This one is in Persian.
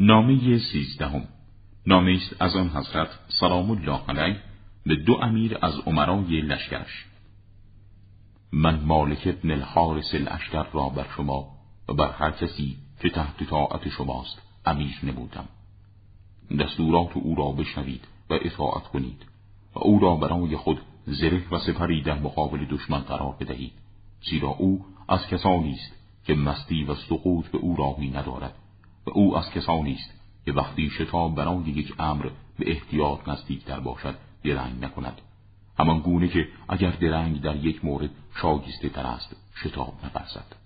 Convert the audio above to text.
نامه سیزدهم. نامه است از آن حضرت سلام الله علیه به دو امیر از عمرای لشکرش. من مالک ابن الحارس الاشتر را بر شما و بر هر کسی که تحت طاعت شماست امیر نمودم. دستورات او را بشنوید و اطاعت کنید و او را برای خود زره و سپری در مقابل دشمن قرار بدهید زیرا او از کسانی است که مستی و سقوط به او راهی ندارد. و او از کسانی است که وقتی شتاب برای یک امر به احتیاط نزدیکتر باشد درنگ نکند. همان گونه که اگر درنگ در یک مورد شاگسته تر است شتاب نبرزد